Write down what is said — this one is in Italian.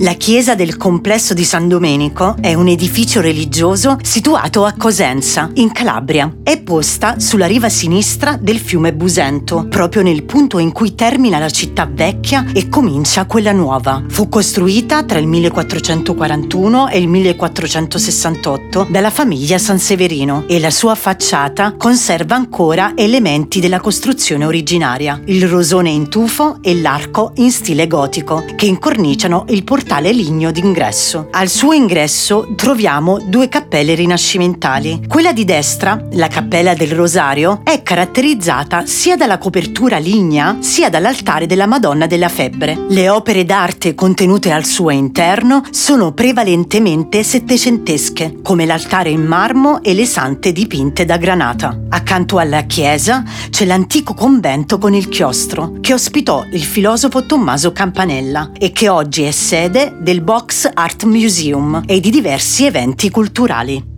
La chiesa del complesso di San Domenico è un edificio religioso situato a Cosenza, in Calabria. È posta sulla riva sinistra del fiume Busento, proprio nel punto in cui termina la città vecchia e comincia quella nuova. Fu costruita tra il 1441 e il 1468 dalla famiglia Sanseverino e la sua facciata conserva ancora elementi della costruzione originaria, il rosone in tufo e l'arco in stile gotico, che incorniciano il portale portale ligneo d'ingresso. Al suo ingresso troviamo due cappelle rinascimentali. Quella di destra, la cappella del Rosario, è caratterizzata sia dalla copertura lignea sia dall'altare della Madonna della Febbre. Le opere d'arte contenute al suo interno sono prevalentemente settecentesche, come l'altare in marmo e le sante dipinte da granata. Accanto alla chiesa c'è l'antico convento con il chiostro, che ospitò il filosofo Tommaso Campanella e che oggi è sede del Box Art Museum e di diversi eventi culturali.